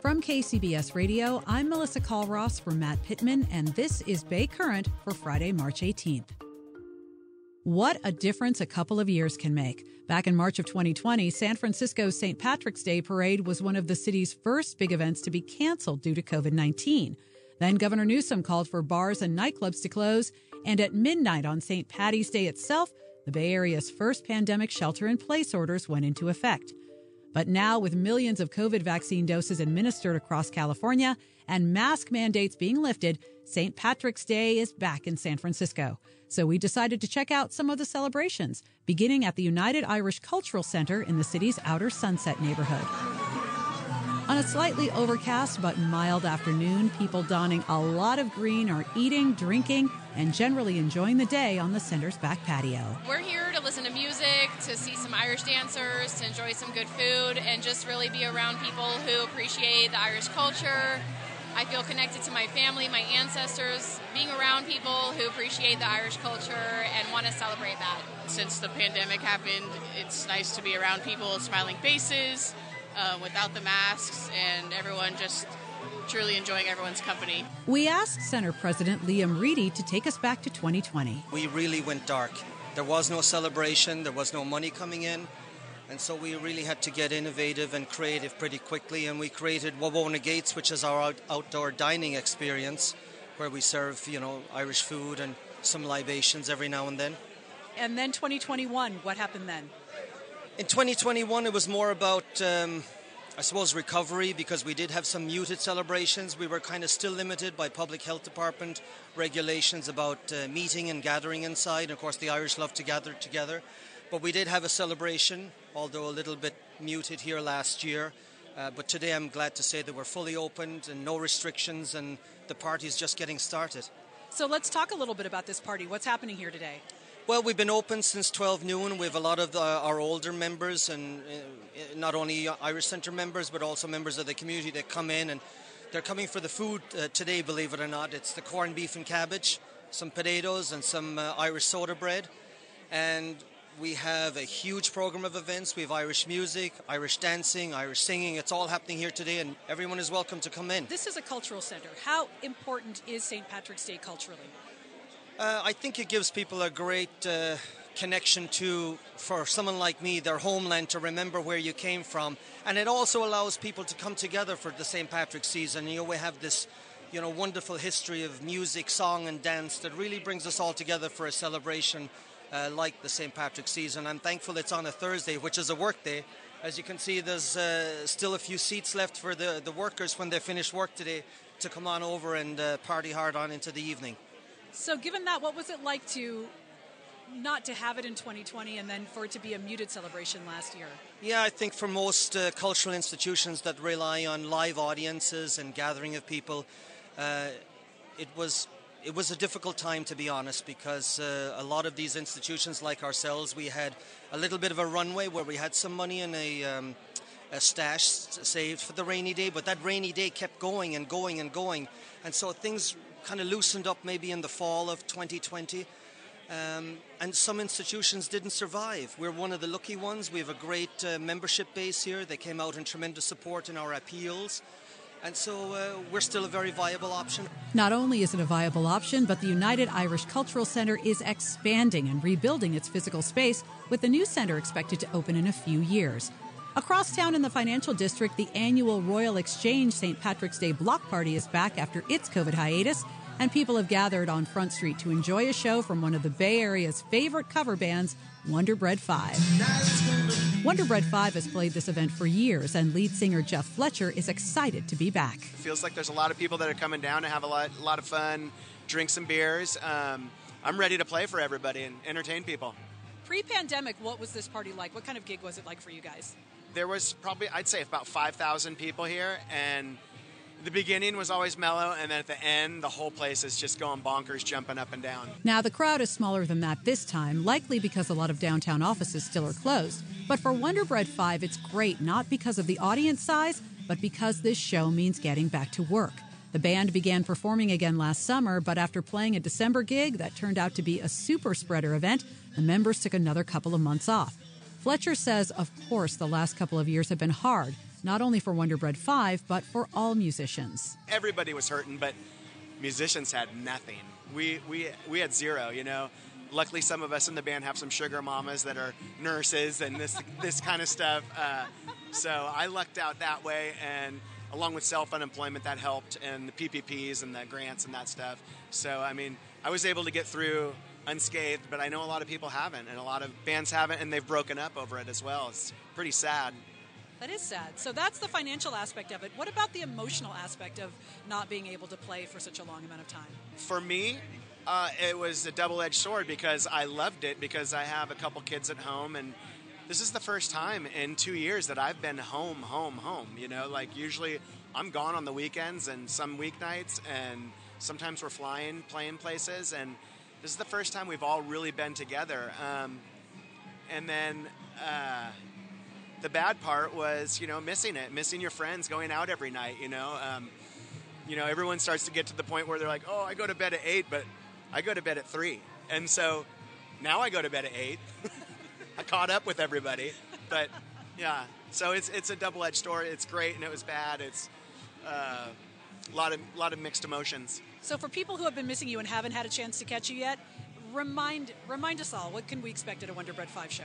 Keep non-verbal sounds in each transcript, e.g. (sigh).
From KCBS Radio, I'm Melissa Culross for Matt Pittman, and this is Bay Current for Friday, March 18th. What a difference a couple of years can make. Back in March of 2020, San Francisco's St. Patrick's Day parade was one of the city's first big events to be canceled due to COVID 19. Then Governor Newsom called for bars and nightclubs to close, and at midnight on St. Patty's Day itself, the Bay Area's first pandemic shelter in place orders went into effect. But now, with millions of COVID vaccine doses administered across California and mask mandates being lifted, St. Patrick's Day is back in San Francisco. So we decided to check out some of the celebrations, beginning at the United Irish Cultural Center in the city's outer Sunset neighborhood. On a slightly overcast but mild afternoon, people donning a lot of green are eating, drinking, and generally enjoying the day on the center's back patio. We're here to listen to music, to see some Irish dancers, to enjoy some good food, and just really be around people who appreciate the Irish culture. I feel connected to my family, my ancestors, being around people who appreciate the Irish culture and want to celebrate that. Since the pandemic happened, it's nice to be around people, smiling faces, uh, without the masks, and everyone just truly enjoying everyone's company. We asked Center President Liam Reedy to take us back to 2020. We really went dark. There was no celebration, there was no money coming in, and so we really had to get innovative and creative pretty quickly. And we created Wawona Gates, which is our out- outdoor dining experience, where we serve, you know, Irish food and some libations every now and then. And then 2021, what happened then? In 2021, it was more about, um, I suppose, recovery because we did have some muted celebrations. We were kind of still limited by public health department regulations about uh, meeting and gathering inside. Of course, the Irish love to gather together. But we did have a celebration, although a little bit muted here last year. Uh, but today I'm glad to say that we're fully opened and no restrictions, and the party is just getting started. So let's talk a little bit about this party. What's happening here today? Well, we've been open since 12 noon. We have a lot of the, our older members, and uh, not only Irish Centre members, but also members of the community that come in, and they're coming for the food uh, today. Believe it or not, it's the corned beef and cabbage, some potatoes, and some uh, Irish soda bread. And we have a huge program of events. We have Irish music, Irish dancing, Irish singing. It's all happening here today, and everyone is welcome to come in. This is a cultural center. How important is St. Patrick's Day culturally? Uh, I think it gives people a great uh, connection to, for someone like me, their homeland to remember where you came from, and it also allows people to come together for the St. Patrick's season. You know, we have this, you know, wonderful history of music, song, and dance that really brings us all together for a celebration uh, like the St. Patrick's season. I'm thankful it's on a Thursday, which is a work day. As you can see, there's uh, still a few seats left for the, the workers when they finish work today to come on over and uh, party hard on into the evening. So, given that, what was it like to not to have it in 2020 and then for it to be a muted celebration last year? Yeah, I think for most uh, cultural institutions that rely on live audiences and gathering of people, uh, it was it was a difficult time to be honest because uh, a lot of these institutions like ourselves we had a little bit of a runway where we had some money in a, um, a stash saved for the rainy day but that rainy day kept going and going and going and so things kind of loosened up maybe in the fall of 2020 um, and some institutions didn't survive. We're one of the lucky ones. We have a great uh, membership base here. They came out in tremendous support in our appeals. And so uh, we're still a very viable option. Not only is it a viable option, but the United Irish Cultural Center is expanding and rebuilding its physical space, with the new center expected to open in a few years. Across town in the financial district, the annual Royal Exchange St. Patrick's Day block party is back after its COVID hiatus, and people have gathered on Front Street to enjoy a show from one of the Bay Area's favorite cover bands, Wonder Bread 5. Wonder Bread 5 has played this event for years, and lead singer Jeff Fletcher is excited to be back. It feels like there's a lot of people that are coming down to have a lot, a lot of fun, drink some beers. Um, I'm ready to play for everybody and entertain people. Pre pandemic, what was this party like? What kind of gig was it like for you guys? There was probably I'd say about five thousand people here, and the beginning was always mellow, and then at the end, the whole place is just going bonkers, jumping up and down. Now, the crowd is smaller than that this time, likely because a lot of downtown offices still are closed. But for Wonder Bread 5, it's great, not because of the audience size, but because this show means getting back to work. The band began performing again last summer, but after playing a December gig that turned out to be a super spreader event, the members took another couple of months off. Fletcher says, of course, the last couple of years have been hard, not only for Wonder Bread 5, but for all musicians. Everybody was hurting, but musicians had nothing. We, we, we had zero, you know. Luckily, some of us in the band have some sugar mamas that are nurses and this, this kind of stuff. Uh, so I lucked out that way, and along with self unemployment, that helped, and the PPPs and the grants and that stuff. So, I mean, I was able to get through unscathed, but I know a lot of people haven't, and a lot of bands haven't, and they've broken up over it as well. It's pretty sad. That is sad. So that's the financial aspect of it. What about the emotional aspect of not being able to play for such a long amount of time? For me, uh, it was a double edged sword because I loved it because I have a couple kids at home and this is the first time in two years that I've been home, home, home. You know, like usually I'm gone on the weekends and some weeknights, and sometimes we're flying, playing places, and this is the first time we've all really been together. Um, and then uh, the bad part was, you know, missing it, missing your friends, going out every night. You know, um, you know, everyone starts to get to the point where they're like, "Oh, I go to bed at eight, but I go to bed at three. and so now I go to bed at eight. (laughs) I caught up with everybody, but yeah. So it's it's a double edged story. It's great and it was bad. It's uh, a lot of lot of mixed emotions. So for people who have been missing you and haven't had a chance to catch you yet, remind remind us all what can we expect at a Wonder Bread Five show?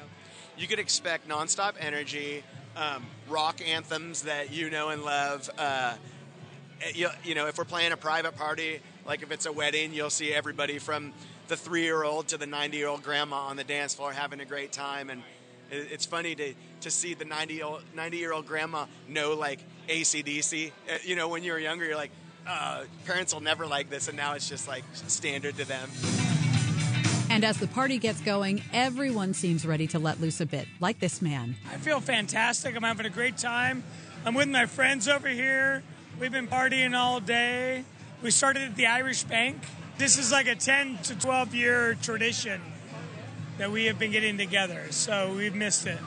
You could expect nonstop energy, um, rock anthems that you know and love. Uh, you, you know, if we're playing a private party, like if it's a wedding, you'll see everybody from the three-year-old to the 90-year-old grandma on the dance floor having a great time, and it's funny to, to see the 90 90 year old grandma know like ACDC. Uh, you know, when you were younger, you're like, uh, parents will never like this, and now it's just like standard to them. And as the party gets going, everyone seems ready to let loose a bit, like this man. I feel fantastic. I'm having a great time. I'm with my friends over here. We've been partying all day. We started at the Irish Bank. This is like a 10 to 12 year tradition that we have been getting together, so we've missed it.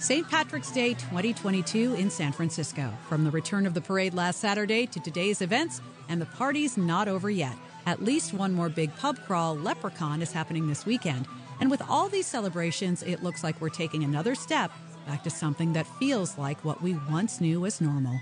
St. Patrick's Day 2022 in San Francisco. From the return of the parade last Saturday to today's events, and the party's not over yet. At least one more big pub crawl, Leprechaun, is happening this weekend. And with all these celebrations, it looks like we're taking another step back to something that feels like what we once knew as normal.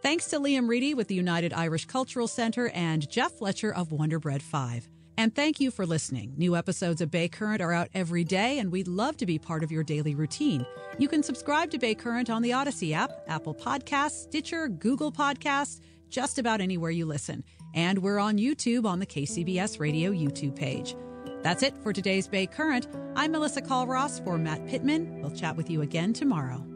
Thanks to Liam Reedy with the United Irish Cultural Center and Jeff Fletcher of Wonder Bread 5. And thank you for listening. New episodes of Bay Current are out every day, and we'd love to be part of your daily routine. You can subscribe to Bay Current on the Odyssey app, Apple Podcasts, Stitcher, Google Podcasts, just about anywhere you listen. And we're on YouTube on the KCBS Radio YouTube page. That's it for today's Bay Current. I'm Melissa Culross for Matt Pittman. We'll chat with you again tomorrow.